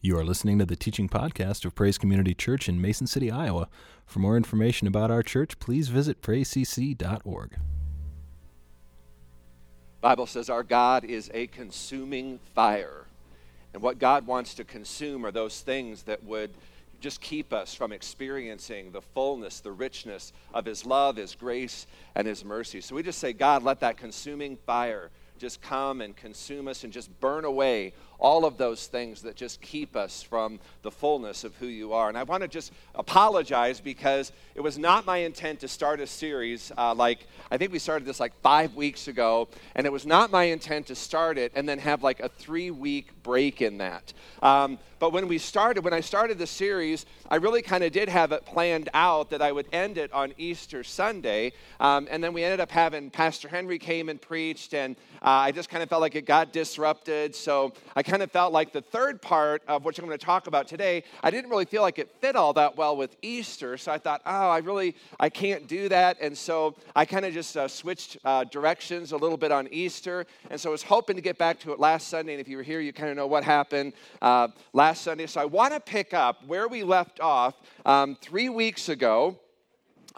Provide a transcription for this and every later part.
You are listening to the teaching podcast of Praise Community Church in Mason City, Iowa. For more information about our church, please visit praisecc.org. Bible says our God is a consuming fire. And what God wants to consume are those things that would just keep us from experiencing the fullness, the richness of His love, His grace, and His mercy. So we just say, God, let that consuming fire just come and consume us and just burn away all of those things that just keep us from the fullness of who you are. And I want to just apologize because it was not my intent to start a series uh, like, I think we started this like five weeks ago, and it was not my intent to start it and then have like a three week break in that. Um, but when we started, when I started the series, I really kind of did have it planned out that I would end it on Easter Sunday. Um, and then we ended up having Pastor Henry came and preached, and uh, I just kind of felt like it got disrupted. So I kind of felt like the third part of what I'm going to talk about today, I didn't really feel like it fit all that well with Easter. So I thought, oh, I really, I can't do that. And so I kind of just uh, switched uh, directions a little bit on Easter. And so I was hoping to get back to it last Sunday. And if you were here, you kind of know what happened uh, last Sunday. So I want to pick up where we left off um, three weeks ago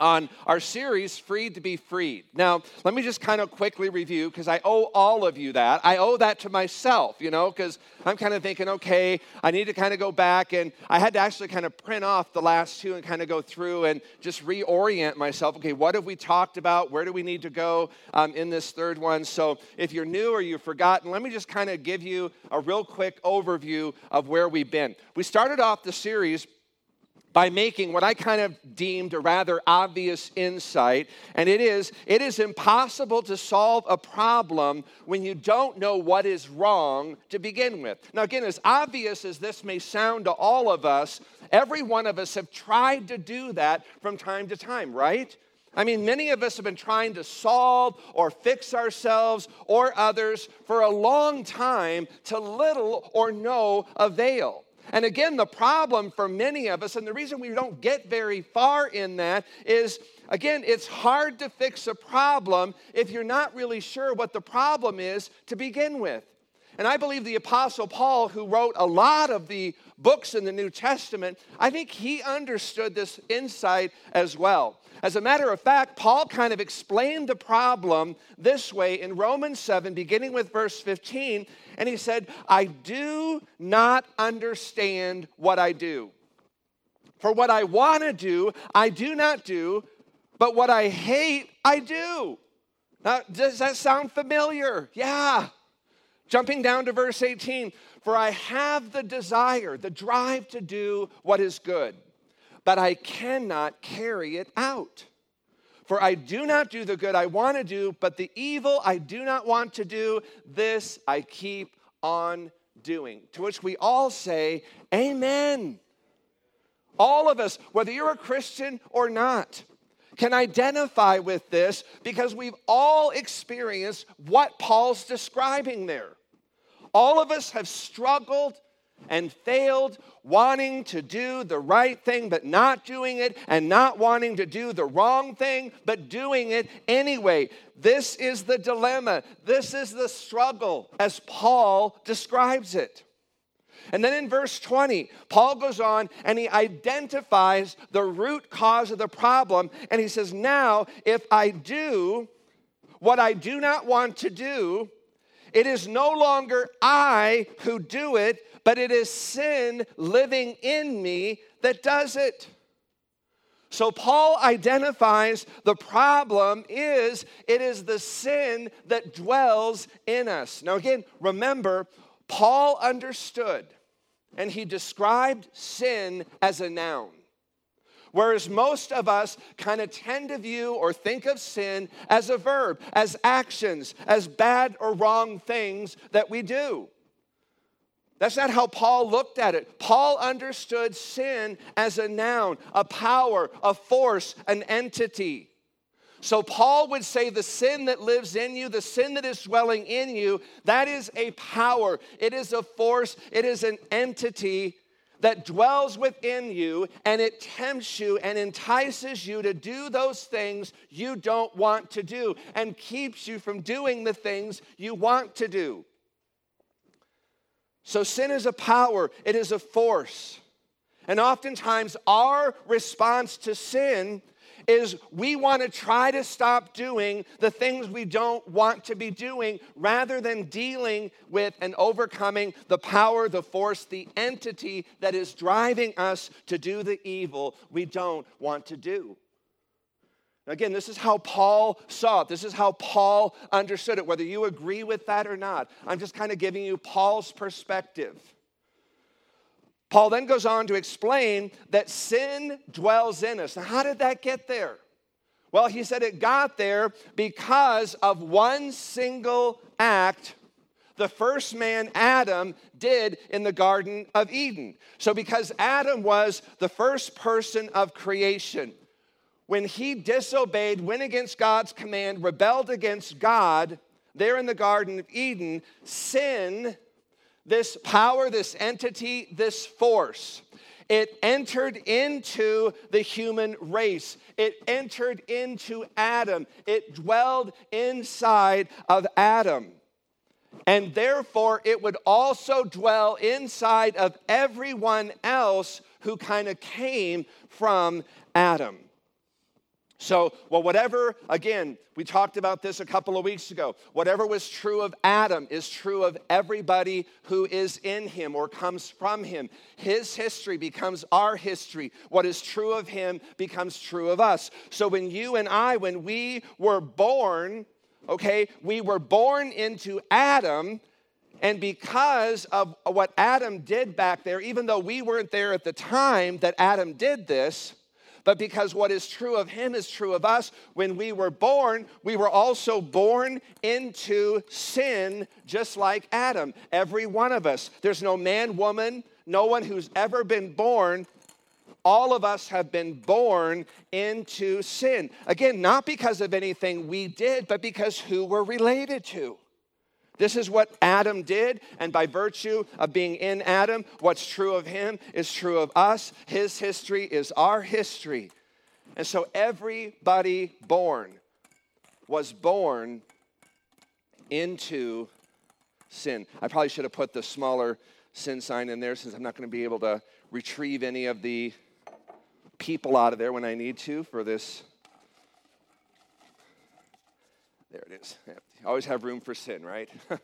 on our series, Freed to be Freed. Now, let me just kind of quickly review because I owe all of you that. I owe that to myself, you know, because I'm kind of thinking, okay, I need to kind of go back. And I had to actually kind of print off the last two and kind of go through and just reorient myself. Okay, what have we talked about? Where do we need to go um, in this third one? So if you're new or you've forgotten, let me just kind of give you a real quick overview of where we've been. We started off the series by making what I kind of deemed a rather obvious insight, and it is it is impossible to solve a problem when you don't know what is wrong to begin with. Now, again, as obvious as this may sound to all of us, every one of us have tried to do that from time to time, right? I mean, many of us have been trying to solve or fix ourselves or others for a long time to little or no avail. And again, the problem for many of us, and the reason we don't get very far in that is again, it's hard to fix a problem if you're not really sure what the problem is to begin with. And I believe the Apostle Paul, who wrote a lot of the books in the New Testament, I think he understood this insight as well. As a matter of fact, Paul kind of explained the problem this way in Romans 7, beginning with verse 15. And he said, I do not understand what I do. For what I want to do, I do not do, but what I hate, I do. Now, does that sound familiar? Yeah. Jumping down to verse 18, for I have the desire, the drive to do what is good but I cannot carry it out. For I do not do the good I want to do, but the evil I do not want to do, this I keep on doing. To which we all say, Amen. All of us, whether you're a Christian or not, can identify with this because we've all experienced what Paul's describing there. All of us have struggled and failed, wanting to do the right thing but not doing it, and not wanting to do the wrong thing but doing it anyway. This is the dilemma. This is the struggle as Paul describes it. And then in verse 20, Paul goes on and he identifies the root cause of the problem. And he says, Now, if I do what I do not want to do, it is no longer I who do it, but it is sin living in me that does it. So Paul identifies the problem is it is the sin that dwells in us. Now again, remember Paul understood and he described sin as a noun. Whereas most of us kind of tend to view or think of sin as a verb, as actions, as bad or wrong things that we do. That's not how Paul looked at it. Paul understood sin as a noun, a power, a force, an entity. So Paul would say the sin that lives in you, the sin that is dwelling in you, that is a power, it is a force, it is an entity that dwells within you and it tempts you and entices you to do those things you don't want to do and keeps you from doing the things you want to do. So sin is a power, it is a force. And oftentimes, our response to sin is we want to try to stop doing the things we don't want to be doing rather than dealing with and overcoming the power, the force, the entity that is driving us to do the evil we don't want to do. Again, this is how Paul saw it. This is how Paul understood it, whether you agree with that or not. I'm just kind of giving you Paul's perspective. Paul then goes on to explain that sin dwells in us. Now, how did that get there? Well, he said it got there because of one single act the first man, Adam, did in the Garden of Eden. So, because Adam was the first person of creation, when he disobeyed, went against God's command, rebelled against God there in the Garden of Eden, sin this power, this entity, this force. It entered into the human race. It entered into Adam. It dwelled inside of Adam. And therefore, it would also dwell inside of everyone else who kind of came from Adam. So, well, whatever, again, we talked about this a couple of weeks ago. Whatever was true of Adam is true of everybody who is in him or comes from him. His history becomes our history. What is true of him becomes true of us. So, when you and I, when we were born, okay, we were born into Adam. And because of what Adam did back there, even though we weren't there at the time that Adam did this, but because what is true of him is true of us. When we were born, we were also born into sin, just like Adam. Every one of us. There's no man, woman, no one who's ever been born. All of us have been born into sin. Again, not because of anything we did, but because who we're related to. This is what Adam did, and by virtue of being in Adam, what's true of him is true of us. His history is our history. And so everybody born was born into sin. I probably should have put the smaller sin sign in there since I'm not going to be able to retrieve any of the people out of there when I need to for this. There it is. Always have room for sin, right?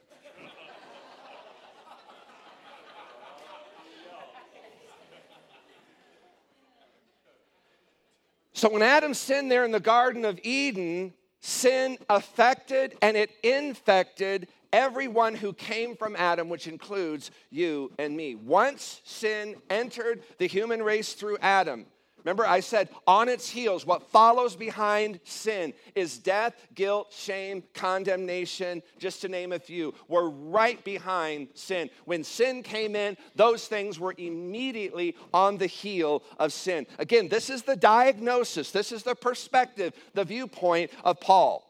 so when Adam sinned there in the Garden of Eden, sin affected and it infected everyone who came from Adam, which includes you and me. Once sin entered the human race through Adam, Remember, I said on its heels, what follows behind sin is death, guilt, shame, condemnation, just to name a few. We're right behind sin. When sin came in, those things were immediately on the heel of sin. Again, this is the diagnosis, this is the perspective, the viewpoint of Paul.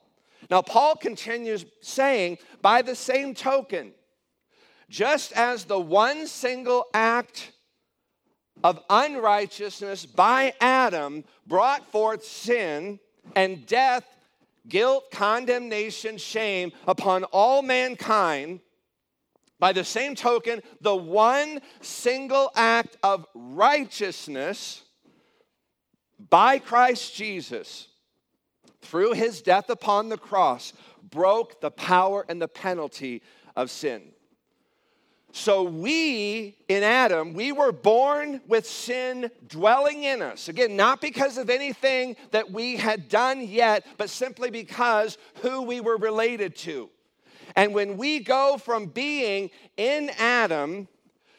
Now, Paul continues saying, by the same token, just as the one single act of unrighteousness by Adam brought forth sin and death, guilt, condemnation, shame upon all mankind. By the same token, the one single act of righteousness by Christ Jesus through his death upon the cross broke the power and the penalty of sin. So we in Adam, we were born with sin dwelling in us. Again, not because of anything that we had done yet, but simply because who we were related to. And when we go from being in Adam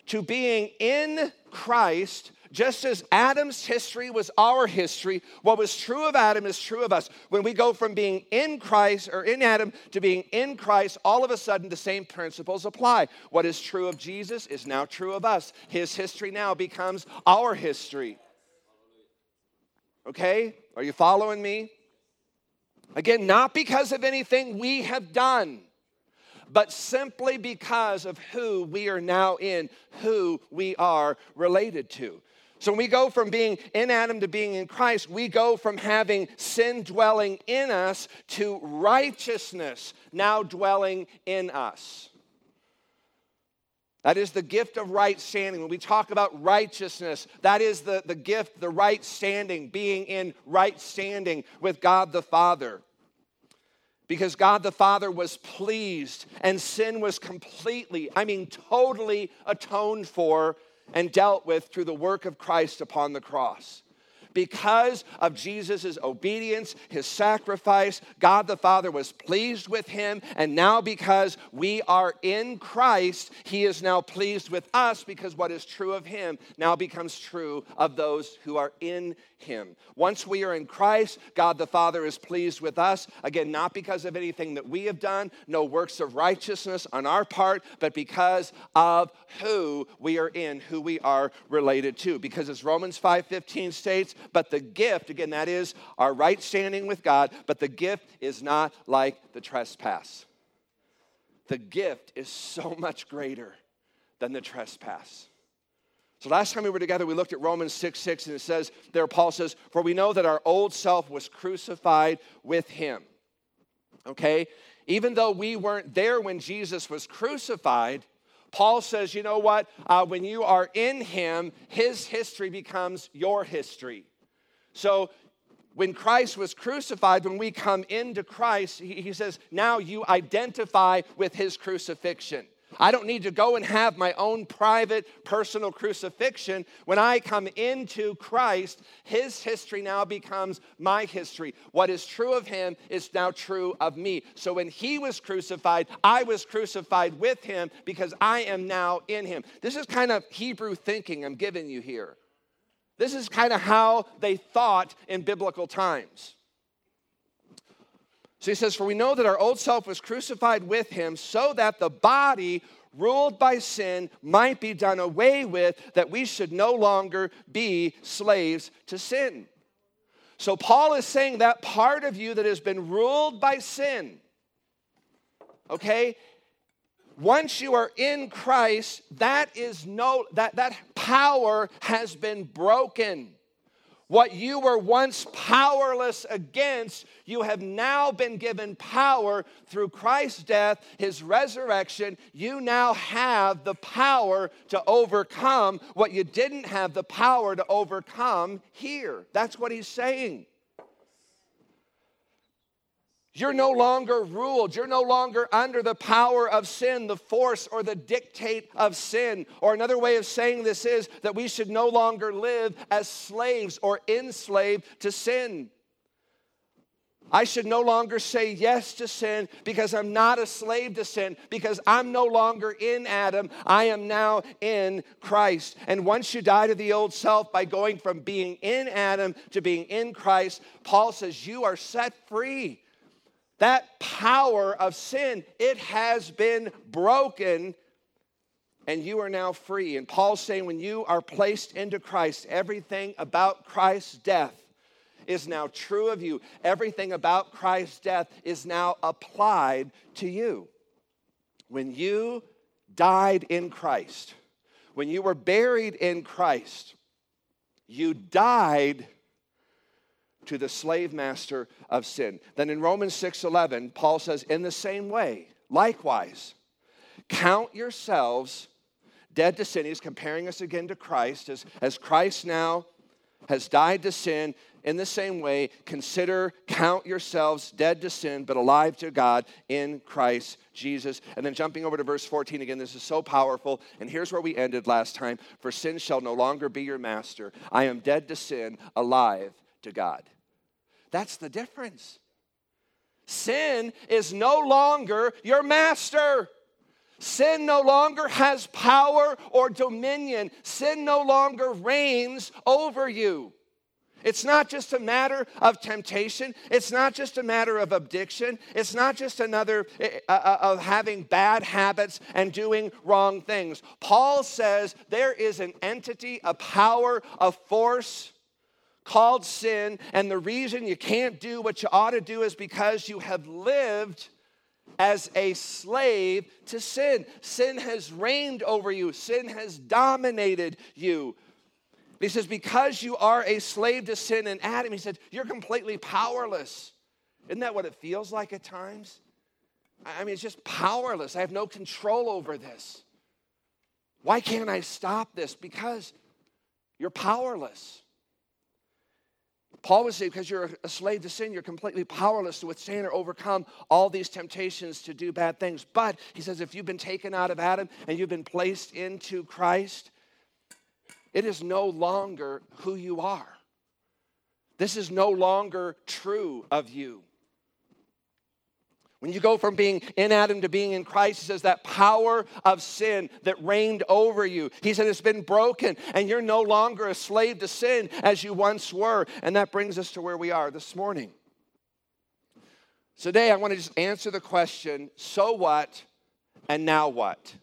to being in Christ, just as Adam's history was our history, what was true of Adam is true of us. When we go from being in Christ or in Adam to being in Christ, all of a sudden the same principles apply. What is true of Jesus is now true of us. His history now becomes our history. Okay? Are you following me? Again, not because of anything we have done but simply because of who we are now in, who we are related to. So when we go from being in Adam to being in Christ, we go from having sin dwelling in us to righteousness now dwelling in us. That is the gift of right standing. When we talk about righteousness, that is the, the gift, the right standing, being in right standing with God the Father. Because God the Father was pleased and sin was completely, I mean, totally atoned for and dealt with through the work of Christ upon the cross because of Jesus' obedience, his sacrifice, God the Father was pleased with him. And now, because we are in Christ, he is now pleased with us because what is true of him now becomes true of those who are in him. Once we are in Christ, God the Father is pleased with us. Again, not because of anything that we have done, no works of righteousness on our part, but because of who we are in, who we are related to. Because as Romans 5:15 states, but the gift, again, that is our right standing with God, but the gift is not like the trespass. The gift is so much greater than the trespass. So last time we were together, we looked at Romans 6 6, and it says, there, Paul says, For we know that our old self was crucified with him. Okay? Even though we weren't there when Jesus was crucified, Paul says, you know what? Uh, when you are in him, his history becomes your history. So when Christ was crucified, when we come into Christ, he, he says, now you identify with his crucifixion. I don't need to go and have my own private personal crucifixion. When I come into Christ, his history now becomes my history. What is true of him is now true of me. So when he was crucified, I was crucified with him because I am now in him. This is kind of Hebrew thinking I'm giving you here. This is kind of how they thought in biblical times. So he says, For we know that our old self was crucified with him so that the body ruled by sin might be done away with, that we should no longer be slaves to sin. So Paul is saying that part of you that has been ruled by sin, okay, once you are in Christ, that is no that that power has been broken. What you were once powerless against, you have now been given power through Christ's death, his resurrection. You now have the power to overcome what you didn't have the power to overcome here. That's what he's saying. You're no longer ruled. You're no longer under the power of sin, the force or the dictate of sin. Or another way of saying this is that we should no longer live as slaves or enslaved to sin. I should no longer say yes to sin because I'm not a slave to sin, because I'm no longer in Adam. I am now in Christ. And once you die to the old self by going from being in Adam to being in Christ, Paul says you are set free. That power of sin, it has been broken and you are now free. And Paul's saying when you are placed into Christ, everything about Christ's death is now true of you. Everything about Christ's death is now applied to you. When you died in Christ, when you were buried in Christ, you died to the slave master of sin. Then in Romans 6:11, Paul says, "In the same way, likewise, count yourselves dead to sin." He's comparing us again to Christ as, as Christ now has died to sin. In the same way, consider, count yourselves dead to sin, but alive to God in Christ Jesus. And then jumping over to verse 14 again, this is so powerful. And here's where we ended last time For sin shall no longer be your master. I am dead to sin, alive to God. That's the difference. Sin is no longer your master. Sin no longer has power or dominion. Sin no longer reigns over you. It's not just a matter of temptation. It's not just a matter of addiction. It's not just another uh, uh, of having bad habits and doing wrong things. Paul says there is an entity, a power, a force called sin, and the reason you can't do what you ought to do is because you have lived as a slave to sin. Sin has reigned over you, sin has dominated you. He says, because you are a slave to sin and Adam, he said, you're completely powerless. Isn't that what it feels like at times? I mean, it's just powerless. I have no control over this. Why can't I stop this? Because you're powerless. Paul would say, because you're a slave to sin, you're completely powerless to withstand or overcome all these temptations to do bad things. But he says, if you've been taken out of Adam and you've been placed into Christ, it is no longer who you are. This is no longer true of you. When you go from being in Adam to being in Christ, he says that power of sin that reigned over you, he said it's been broken and you're no longer a slave to sin as you once were. And that brings us to where we are this morning. Today, I want to just answer the question so what and now what?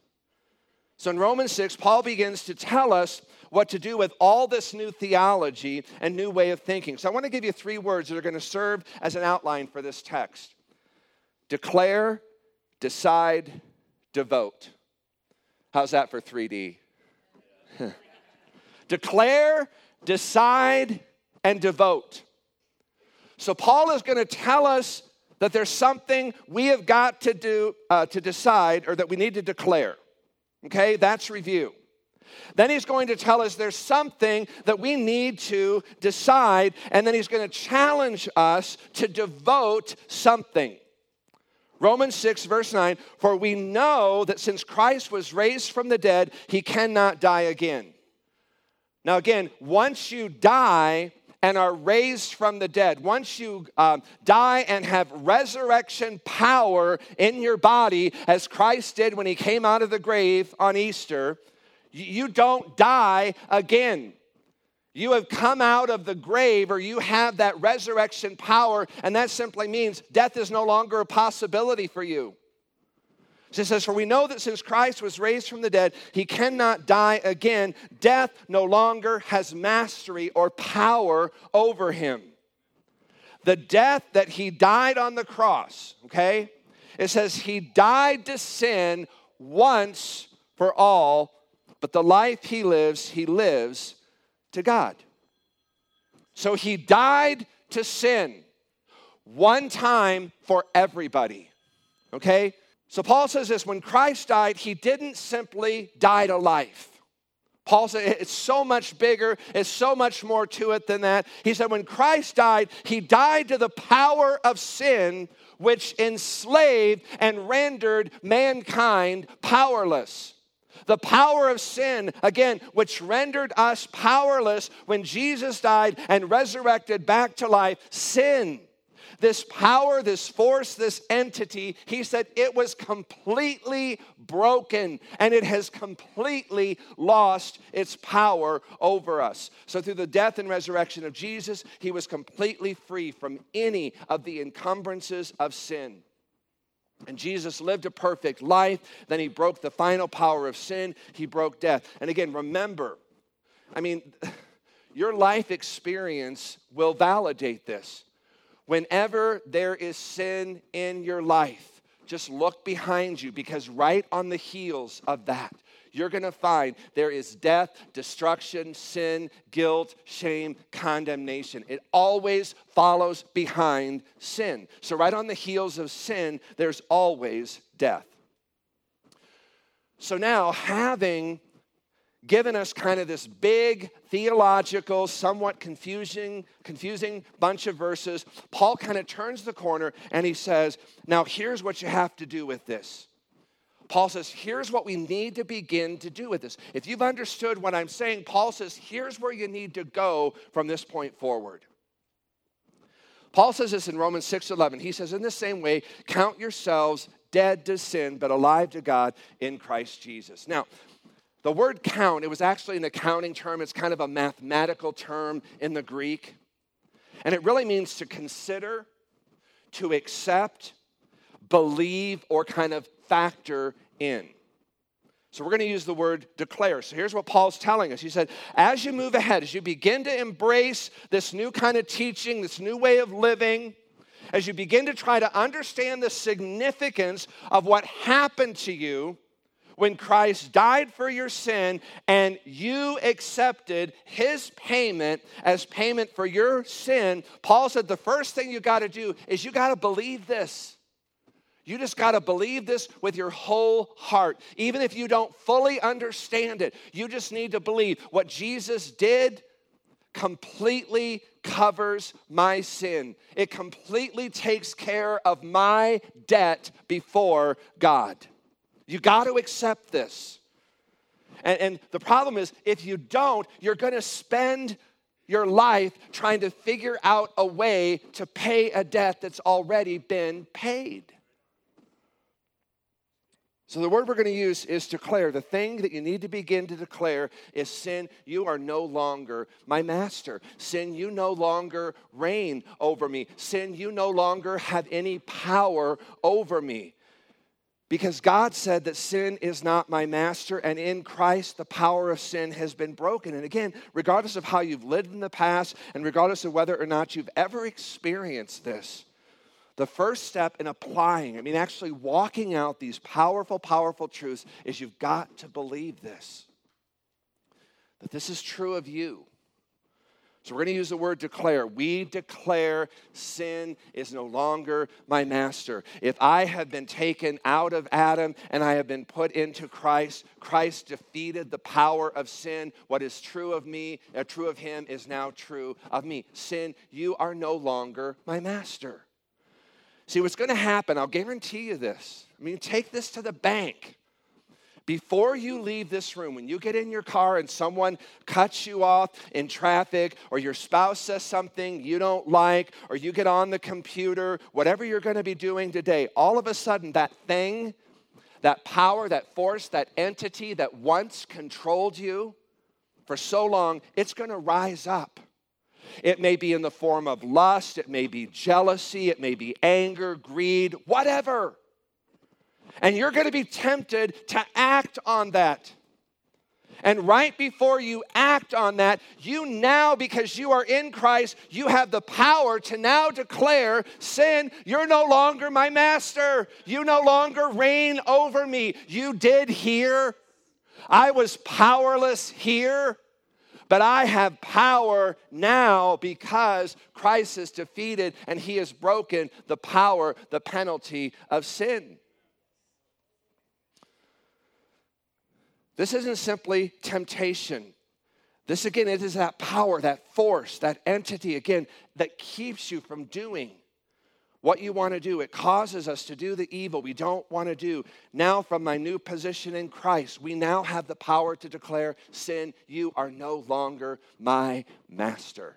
So in Romans 6, Paul begins to tell us what to do with all this new theology and new way of thinking. So I want to give you three words that are going to serve as an outline for this text declare, decide, devote. How's that for 3D? declare, decide, and devote. So, Paul is going to tell us that there's something we have got to do uh, to decide or that we need to declare. Okay, that's review. Then he's going to tell us there's something that we need to decide, and then he's going to challenge us to devote something. Romans 6, verse 9, for we know that since Christ was raised from the dead, he cannot die again. Now, again, once you die and are raised from the dead, once you um, die and have resurrection power in your body, as Christ did when he came out of the grave on Easter, you don't die again. You have come out of the grave, or you have that resurrection power, and that simply means death is no longer a possibility for you. It says, For we know that since Christ was raised from the dead, he cannot die again. Death no longer has mastery or power over him. The death that he died on the cross, okay, it says he died to sin once for all but the life he lives, he lives to God. So he died to sin one time for everybody. Okay? So Paul says this when Christ died, he didn't simply die to life. Paul said it's so much bigger, it's so much more to it than that. He said when Christ died, he died to the power of sin, which enslaved and rendered mankind powerless. The power of sin, again, which rendered us powerless when Jesus died and resurrected back to life, sin. This power, this force, this entity, he said it was completely broken and it has completely lost its power over us. So, through the death and resurrection of Jesus, he was completely free from any of the encumbrances of sin. And Jesus lived a perfect life. Then he broke the final power of sin. He broke death. And again, remember, I mean, your life experience will validate this. Whenever there is sin in your life, just look behind you because right on the heels of that, you're going to find there is death, destruction, sin, guilt, shame, condemnation. It always follows behind sin. So, right on the heels of sin, there's always death. So, now having given us kind of this big theological, somewhat confusing, confusing bunch of verses, Paul kind of turns the corner and he says, Now, here's what you have to do with this. Paul says, here's what we need to begin to do with this. If you've understood what I'm saying, Paul says, here's where you need to go from this point forward. Paul says this in Romans 6:11. He says, in the same way, count yourselves dead to sin, but alive to God in Christ Jesus. Now, the word count, it was actually an accounting term, it's kind of a mathematical term in the Greek. And it really means to consider, to accept, believe, or kind of factor in. So we're going to use the word declare. So here's what Paul's telling us. He said, as you move ahead, as you begin to embrace this new kind of teaching, this new way of living, as you begin to try to understand the significance of what happened to you when Christ died for your sin and you accepted his payment as payment for your sin, Paul said the first thing you got to do is you got to believe this. You just got to believe this with your whole heart. Even if you don't fully understand it, you just need to believe what Jesus did completely covers my sin. It completely takes care of my debt before God. You got to accept this. And, and, the problem is, if you don't, you're going to spend your life trying to figure out a way to pay a debt that's already been paid. So, the word we're going to use is declare. The thing that you need to begin to declare is sin, you are no longer my master. Sin, you no longer reign over me. Sin, you no longer have any power over me. Because God said that sin is not my master, and in Christ the power of sin has been broken. And again, regardless of how you've lived in the past, and regardless of whether or not you've ever experienced this, the first step in applying, I mean, actually walking out these powerful, powerful truths, is you've got to believe this that this is true of you. So we're going to use the word declare. We declare sin is no longer my master. If I have been taken out of Adam and I have been put into Christ, Christ defeated the power of sin. What is true of me, uh, true of him, is now true of me. Sin, you are no longer my master. See, what's going to happen, I'll guarantee you this. I mean, take this to the bank. Before you leave this room, when you get in your car and someone cuts you off in traffic, or your spouse says something you don't like, or you get on the computer, whatever you're going to be doing today, all of a sudden that thing, that power, that force, that entity that once controlled you for so long, it's going to rise up. It may be in the form of lust, it may be jealousy, it may be anger, greed, whatever. And you're going to be tempted to act on that. And right before you act on that, you now, because you are in Christ, you have the power to now declare sin, you're no longer my master. You no longer reign over me. You did here. I was powerless here. But I have power now because Christ has defeated and he has broken the power, the penalty of sin. This isn't simply temptation. This, again, it is that power, that force, that entity, again, that keeps you from doing what you want to do. It causes us to do the evil we don't want to do. Now, from my new position in Christ, we now have the power to declare sin, you are no longer my master.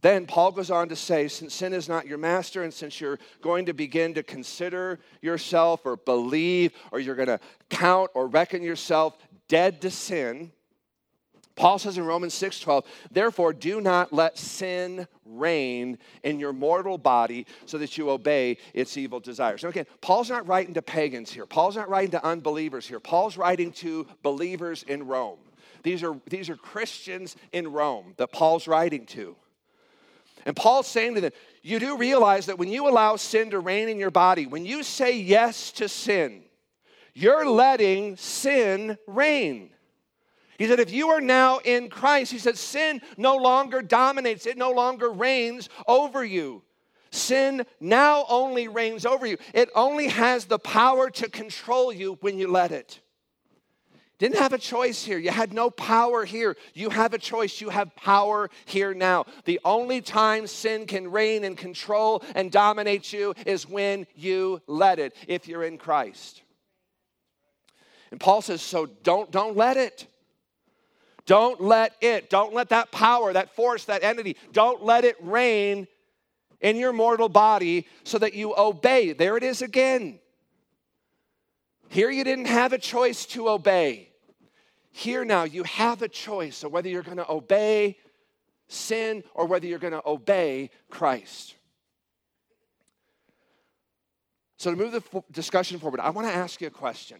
Then Paul goes on to say, since sin is not your master, and since you're going to begin to consider yourself or believe, or you're going to count or reckon yourself dead to sin, Paul says in Romans 6:12, "Therefore do not let sin reign in your mortal body so that you obey its evil desires." Now again, Paul's not writing to pagans here. Paul's not writing to unbelievers here. Paul's writing to believers in Rome. These are, these are Christians in Rome that Paul's writing to. And Paul's saying to them, you do realize that when you allow sin to reign in your body, when you say yes to sin, you're letting sin reign. He said, if you are now in Christ, he said, sin no longer dominates, it no longer reigns over you. Sin now only reigns over you. It only has the power to control you when you let it. Didn't have a choice here. You had no power here. You have a choice. You have power here now. The only time sin can reign and control and dominate you is when you let it, if you're in Christ. And Paul says, so don't, don't let it. Don't let it, don't let that power, that force, that entity, don't let it reign in your mortal body so that you obey. There it is again. Here you didn't have a choice to obey. Here now you have a choice of whether you're going to obey sin or whether you're going to obey Christ. So, to move the discussion forward, I want to ask you a question.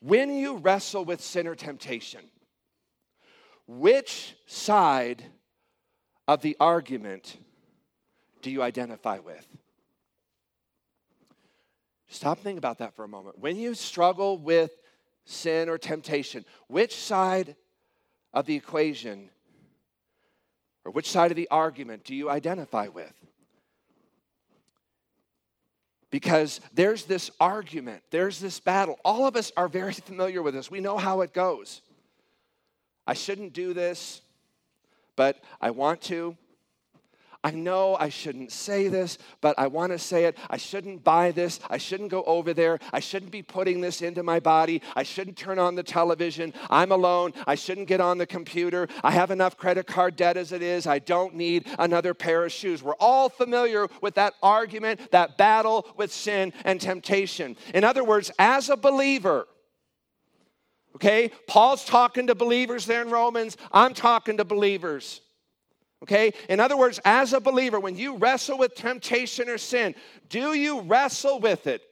When you wrestle with sin or temptation, which side of the argument do you identify with? Stop thinking about that for a moment. When you struggle with sin or temptation, which side of the equation or which side of the argument do you identify with? Because there's this argument, there's this battle. All of us are very familiar with this. We know how it goes. I shouldn't do this, but I want to. I know I shouldn't say this, but I want to say it. I shouldn't buy this. I shouldn't go over there. I shouldn't be putting this into my body. I shouldn't turn on the television. I'm alone. I shouldn't get on the computer. I have enough credit card debt as it is. I don't need another pair of shoes. We're all familiar with that argument, that battle with sin and temptation. In other words, as a believer, okay, Paul's talking to believers there in Romans. I'm talking to believers. Okay? In other words, as a believer, when you wrestle with temptation or sin, do you wrestle with it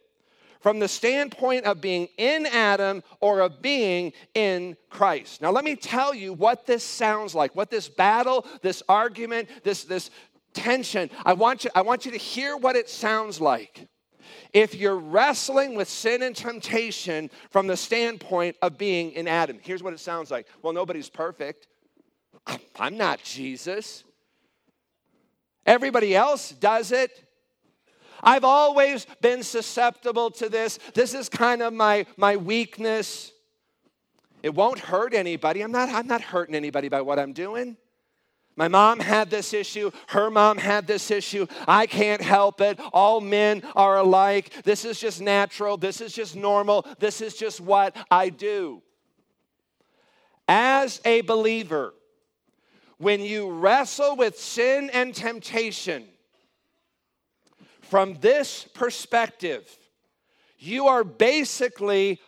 from the standpoint of being in Adam or of being in Christ? Now, let me tell you what this sounds like, what this battle, this argument, this, this tension, I want, you, I want you to hear what it sounds like. If you're wrestling with sin and temptation from the standpoint of being in Adam, here's what it sounds like. Well, nobody's perfect. I'm not Jesus. Everybody else does it. I've always been susceptible to this. This is kind of my, my weakness. It won't hurt anybody. I'm not, I'm not hurting anybody by what I'm doing. My mom had this issue. Her mom had this issue. I can't help it. All men are alike. This is just natural. This is just normal. This is just what I do. As a believer, when you wrestle with sin and temptation, from this perspective, you are basically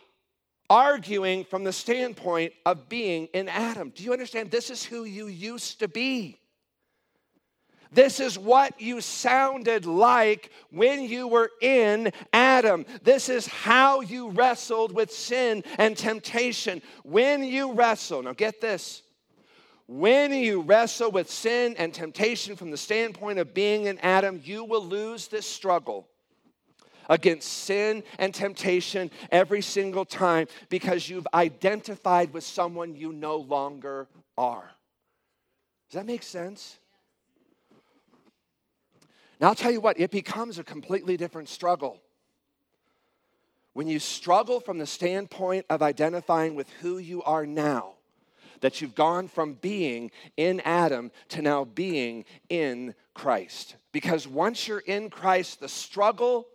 arguing from the standpoint of being in Adam. Do you understand? This is who you used to be. This is what you sounded like when you were in Adam. This is how you wrestled with sin and temptation. When you wrestle, now get this when you wrestle with sin and temptation from the standpoint of being in Adam, you will lose this struggle against sin and temptation every single time because you've identified with someone you no longer are. Does that make sense? Now, I'll tell you what, it becomes a completely different struggle. When you struggle from the standpoint of identifying with who you are now, that you've gone from being in Adam to now being in Christ. Because once you're in Christ, the struggle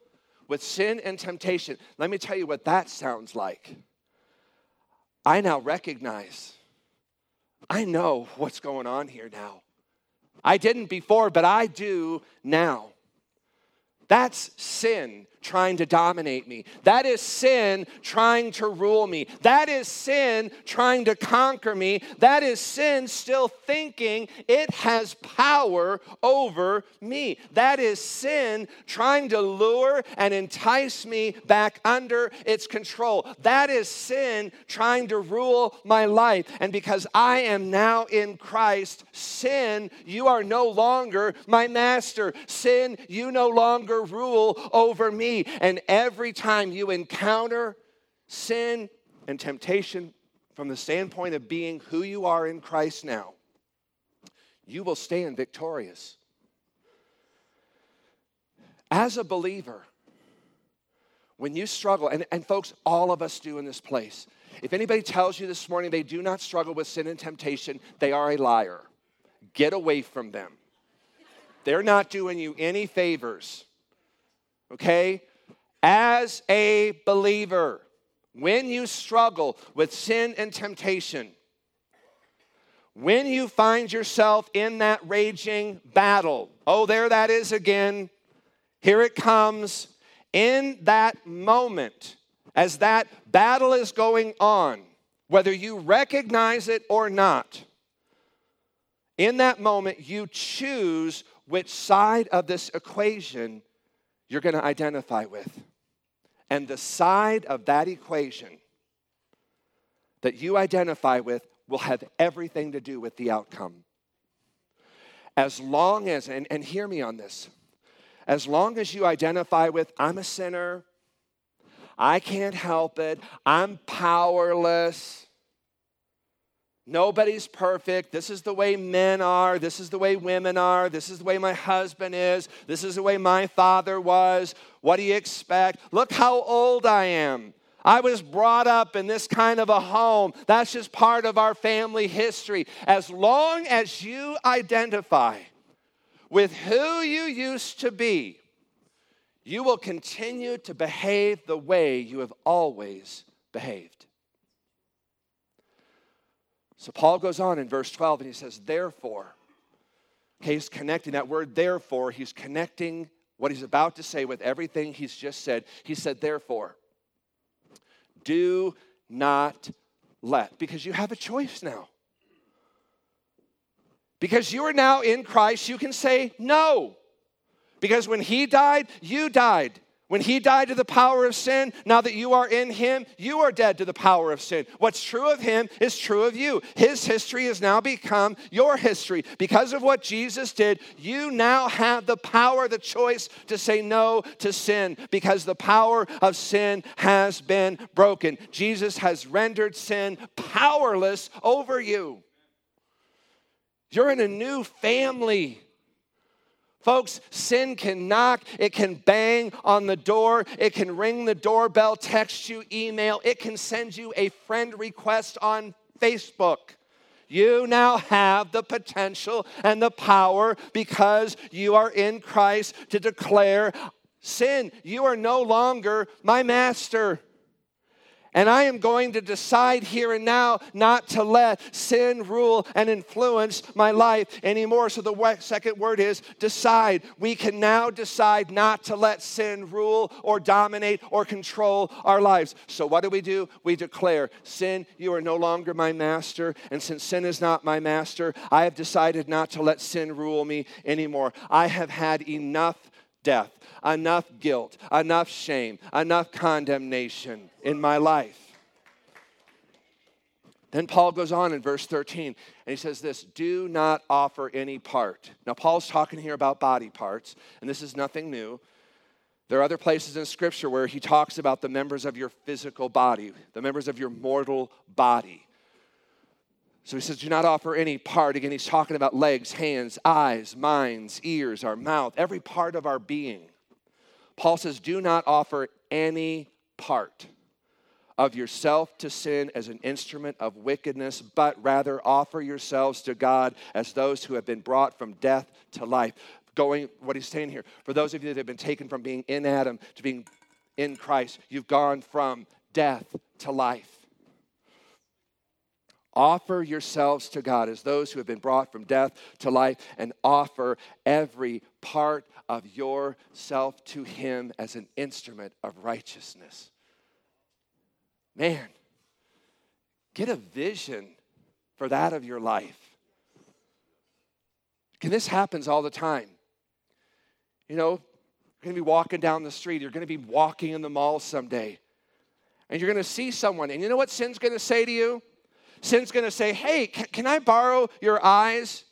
with sin and temptation, let me tell you what that sounds like. I now recognize, I know what's going on here now. I didn't before, but I do now. That's sin trying to dominate me. That is sin trying to rule me. That is sin trying to conquer me. That is sin still thinking it has power over me. That is sin trying to lure and entice me back under its control. That is sin trying to rule my life. And because I am now in Christ, sin, you are no longer my master. Sin, you no longer rule over me. And every time you encounter sin and temptation from the standpoint of being who you are in Christ now, you will stand victorious. As a believer, when you struggle, and, and folks, all of us do in this place. If anybody tells you this morning they do not struggle with sin and temptation, they are a liar. Get away from them. They're not doing you any favors okay? As a believer, when you struggle with sin and temptation, when you find yourself in that raging battle, oh, there that is again, here it comes. In that moment, as that battle is going on, whether you recognize it or not, in that moment, you choose which side of this equation you're going to identify with. And the side of that equation that you identify with will have everything to do with the outcome. As long as, and, and hear me on this, as long as you identify with, I'm a sinner, I can't help it, I'm powerless, Nobody's perfect. This is the way men are. This is the way women are. This is the way my husband is. This is the way my father was. What do you expect? Look how old I am. I was brought up in this kind of a home. That's just part of our family history. As long as you identify with who you used to be, you will continue to behave the way you have always behaved. So Paul goes on in verse 12 and he says, Therefore, okay, he's connecting that word, therefore, he's connecting what he's about to say with everything he's just said. He said, Therefore, do not let, because you have a choice now. Because you are now in Christ, you can say no. Because when he died, you died. When he died to the power of sin, now that you are in him, you are dead to the power of sin. What's true of him is true of you. His history has now become your history. Because of what Jesus did, you now have the power, the choice to say no to sin because the power of sin has been broken. Jesus has rendered sin powerless over you. You're in a new family. Folks, sin can knock, it can bang on the door, it can ring the doorbell, text you, email, it can send you a friend request on Facebook. You now have the potential and the power because you are in Christ to declare sin. You are no longer my master. And I am going to decide here and now not to let sin rule and influence my life anymore. So the second word is decide. We can now decide not to let sin rule or dominate or control our lives. So what do we do? We declare, Sin, you are no longer my master. And since sin is not my master, I have decided not to let sin rule me anymore. I have had enough death, enough guilt, enough shame, enough condemnation in my life. Then Paul goes on in verse 13 and he says this do not offer any part. Now, Paul's talking here about body parts, and this is nothing new. There are other places in Scripture where he talks about the members of your physical body, the members of your mortal body. So he says, Do not offer any part. Again, he's talking about legs, hands, eyes, minds, ears, our mouth, every part of our being. Paul says, Do not offer any part of yourself to sin as an instrument of wickedness, but rather offer yourselves to God as those who have been brought from death to life. Going, what he's saying here, for those of you that have been taken from being in Adam to being in Christ, you've gone from death to life. Offer yourselves to God as those who have been brought from death to life, and offer every part of yourself to Him as an instrument of righteousness. Man, get a vision for that of your life. And this happens all the time. You know, you're going to be walking down the street, you're going to be walking in the mall someday, and you're going to see someone, and you know what sin's going to say to you? Sin's going to say, Hey, can, can I borrow your eyes?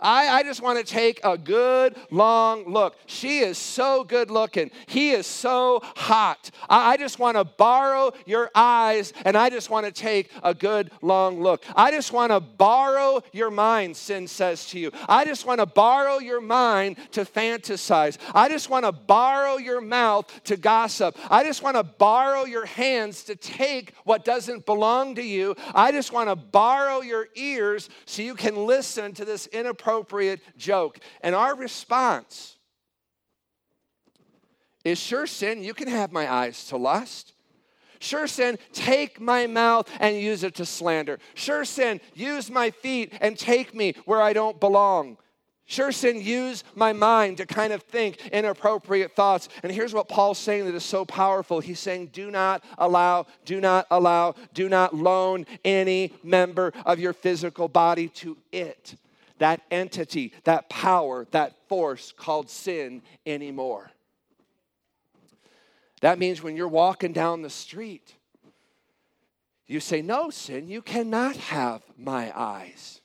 I, I just want to take a good long look. She is so good looking. He is so hot. I, I just want to borrow your eyes and I just want to take a good long look. I just want to borrow your mind, sin says to you. I just want to borrow your mind to fantasize. I just want to borrow your mouth to gossip. I just want to borrow your hands to take what doesn't belong to you. I just want to borrow your ears so you can listen to this inappropriate inappropriate joke. And our response is sure, sin, you can have my eyes to lust. Sure, sin, take my mouth and use it to slander. Sure, sin, use my feet and take me where I don't belong. Sure, sin, use my mind to kind of think inappropriate thoughts. And here's what Paul's saying that is so powerful. He's saying, do not allow, do not allow, do not loan any member of your physical body to it that entity, that power, that force called sin anymore. That means when you're walking down the street, you say, No, sin, you cannot have my eyes.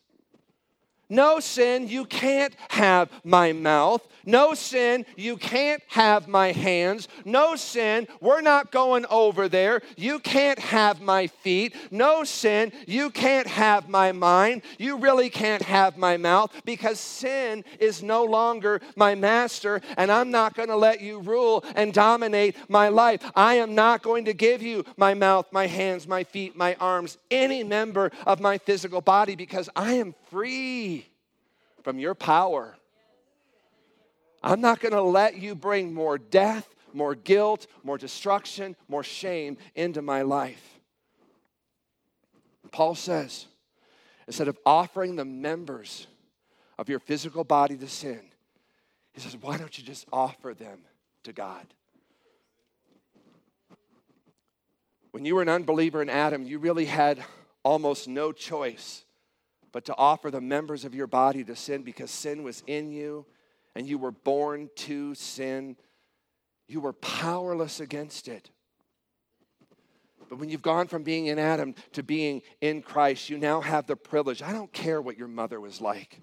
No sin, you can't have my mouth. No sin, you can't have my hands. No sin, we're not going over there. You can't have my feet. No sin, you can't have my mind. You really can't have my mouth because sin is no longer my master, and I'm not going to let you rule and dominate my life. I am not going to give you my mouth, my hands, my feet, my arms, any member of my physical body because I am free from your power. I'm not going to let you bring more death, more guilt, more destruction, more shame into my life. Paul says, instead of offering the members of your physical body to sin, he says, why don't you just offer them to God? When you were an unbeliever in Adam, you really had almost no choice but to offer the members of your body to sin because sin was in you and you were born to sin. You were powerless against it. But when you've gone from being in Adam to being in Christ, you now have the privilege. I don't care what your mother was like.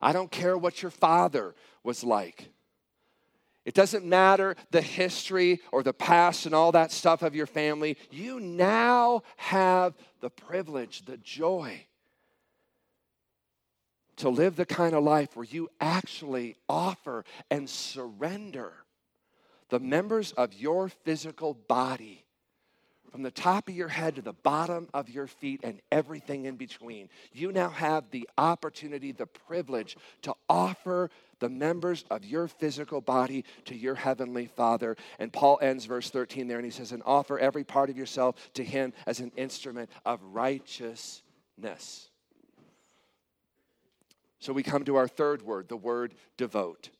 I don't care what your father was like. It doesn't matter the history or the past and all that stuff of your family. You now have the privilege, the joy to live the kind of life where you actually offer and surrender the members of your physical body from the top of your head to the bottom of your feet and everything in between. You now have the opportunity, the privilege to offer the members of your physical body to your heavenly Father. And Paul ends verse 13 there and he says, And offer every part of yourself to him as an instrument of righteousness. So we come to our third word, the word devote.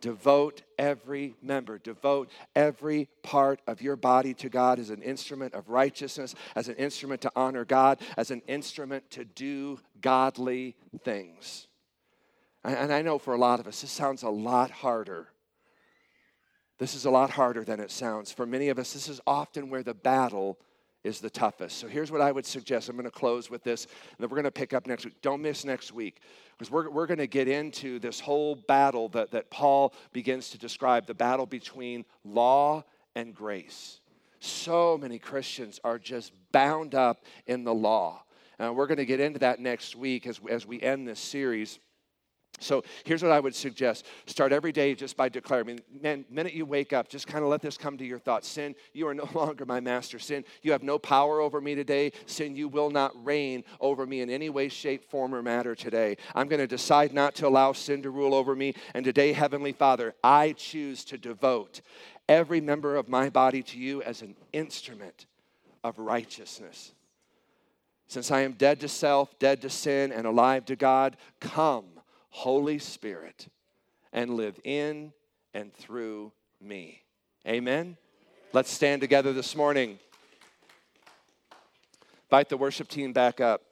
Devote every member, devote every part of your body to God as an instrument of righteousness, as an instrument to honor God, as an instrument to do godly things. And I know for a lot of us, this sounds a lot harder. This is a lot harder than it sounds. For many of us, this is often where the battle is the toughest. So here's what I would suggest. I'm going to close with this, and then we're going to pick up next week. Don't miss next week, because we're, we're going to get into this whole battle that, that Paul begins to describe the battle between law and grace. So many Christians are just bound up in the law. And we're going to get into that next week as, as we end this series. So here's what I would suggest. Start every day just by declaring. Man, minute you wake up, just kind of let this come to your thoughts. Sin, you are no longer my master. Sin, you have no power over me today. Sin, you will not reign over me in any way, shape, form, or matter today. I'm going to decide not to allow sin to rule over me. And today, Heavenly Father, I choose to devote every member of my body to you as an instrument of righteousness. Since I am dead to self, dead to sin, and alive to God, come Holy Spirit and live in and through me. Amen. Let's stand together this morning. Invite the worship team back up.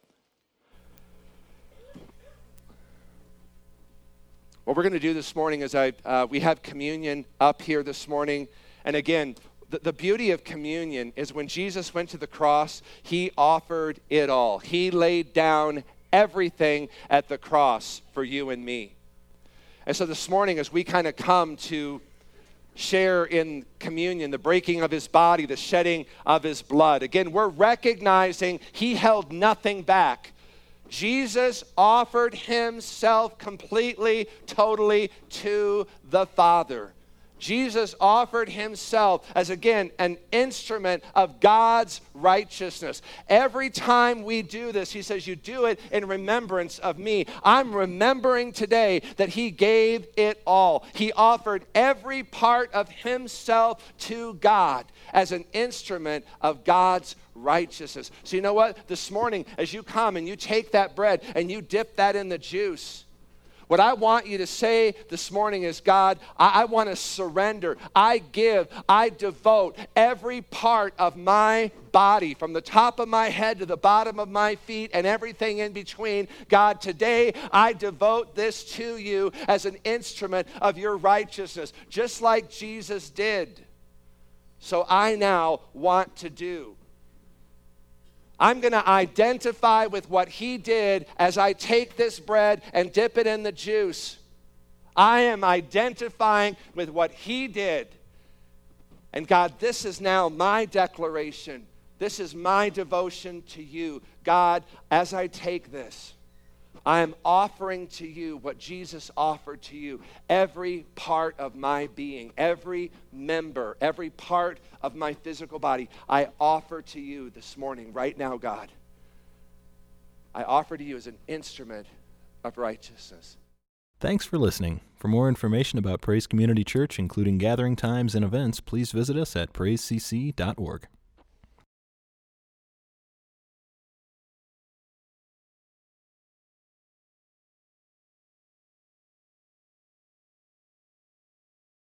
What we're going to do this morning is I, uh, we have communion up here this morning. And again, the, the beauty of communion is when Jesus went to the cross, he offered it all. He laid down everything at the cross for you and me. And so this morning, as we kind of come to share in communion, the breaking of his body, the shedding of his blood, again, we're recognizing he held nothing back. Jesus offered himself completely, totally to the Father. Jesus offered himself as again an instrument of God's righteousness. Every time we do this, he says, You do it in remembrance of me. I'm remembering today that he gave it all. He offered every part of himself to God as an instrument of God's righteousness. So, you know what? This morning, as you come and you take that bread and you dip that in the juice, what I want you to say this morning is God, I, I want to surrender. I give, I devote every part of my body, from the top of my head to the bottom of my feet and everything in between. God, today I devote this to you as an instrument of your righteousness, just like Jesus did. So I now want to do. I'm going to identify with what he did as I take this bread and dip it in the juice. I am identifying with what he did. And God, this is now my declaration. This is my devotion to you. God, as I take this, I am offering to you what Jesus offered to you. Every part of my being, every member, every part of my physical body, I offer to you this morning, right now, God. I offer to you as an instrument of righteousness. Thanks for listening. For more information about Praise Community Church, including gathering times and events, please visit us at praisecc.org.